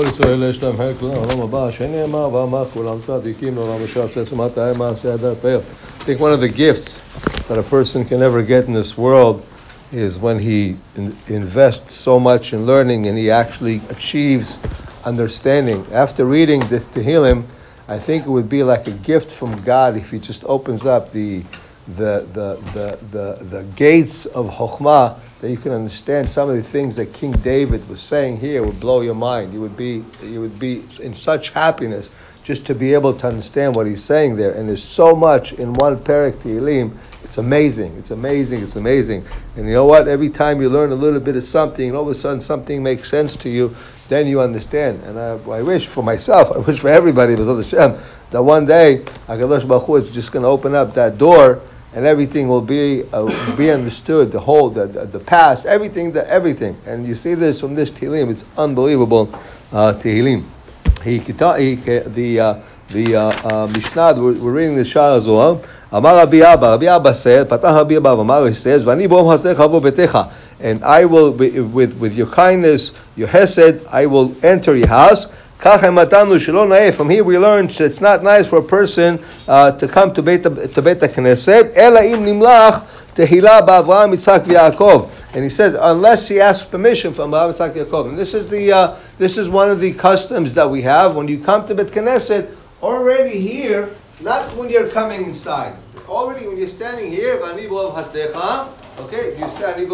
כל ישראל יש להם חלק לעולם הבא, שנאמר ואמר כולם צדיקים לעולם אשר צסמת האם מעשה הדת פאר. I think one of the gifts that a person can ever get in this world is when he in, invests so much in learning and he actually achieves understanding. After reading this Tehillim, I think it would be like a gift from God if he just opens up the the the the the, the gates of Chokhmah that you can understand some of the things that King David was saying here would blow your mind. You would be you would be in such happiness just to be able to understand what he's saying there. And there's so much in one Perek Tehillim. It's amazing. It's amazing. It's amazing. And you know what? Every time you learn a little bit of something, and all of a sudden something makes sense to you, then you understand. And I, I wish for myself, I wish for everybody, Hashem, that one day Hakadosh Baruch Hu is just going to open up that door and everything will be uh, be understood. The whole, the, the, the past, everything, the everything. And you see this from this Tehillim. It's unbelievable uh, Tehillim. He, he, the uh, the uh, uh, Mishnah, we're, we're reading the Shah Zohar. Amar Rabbi Abba, Rabbi Abba said, Patah Rabbi Abba, Amar he says, Vani bom hasecha betecha, and I will, with with your kindness, your hesed, I will enter your house. From here we learn it's not nice for a person uh, to come to Beit, to Beit Knesset. Ela im nimlach tehila ba'Avraham, Yitzhak v'Yaakov. And he says, unless he asks permission from Avraham, Yitzhak, Yaakov. And this is the uh, this is one of the customs that we have when you come to Beit Knesset. Already here, not when you're coming inside. Already when you're standing here, okay, you stand.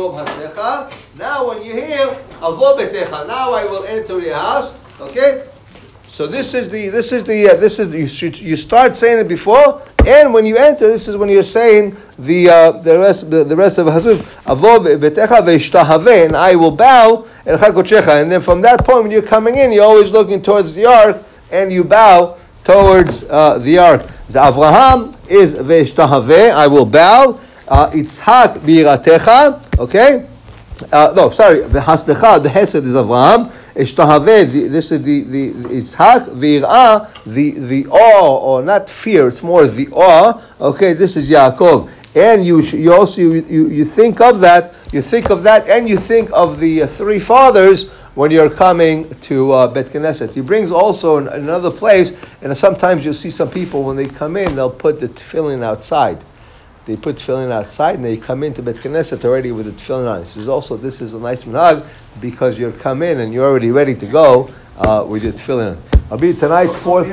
Now when you're here. Now I will enter your house. Okay, so this is the this is the uh, this is the, you should, you start saying it before, and when you enter, this is when you're saying the uh, the rest the, the rest of Hazuf Avov betecha ve'ishtahave, and I will bow and and then from that point when you're coming in, you're always looking towards the ark and you bow towards uh, the ark. The Avraham is ve'ishtahave, I will bow. Uh, Itzhak okay. Uh, no, sorry, the hasdecha, the hesed is Avraham. Ishtahave, this is the, the Yitzhak, Vir'ah, the, the awe, or not fear, it's more the awe. Okay, this is Yaakov. And you, you also, you, you, you think of that, you think of that, and you think of the uh, three fathers when you're coming to uh, Bet Knesset. He brings also another place, and sometimes you'll see some people when they come in, they'll put the tefillin outside they put tefillin outside and they come into Bet Knesset already with the tefillin on. This is also this is a nice minhag because you come in and you're already ready to go uh, with your tefillin. I'll be tonight fourth.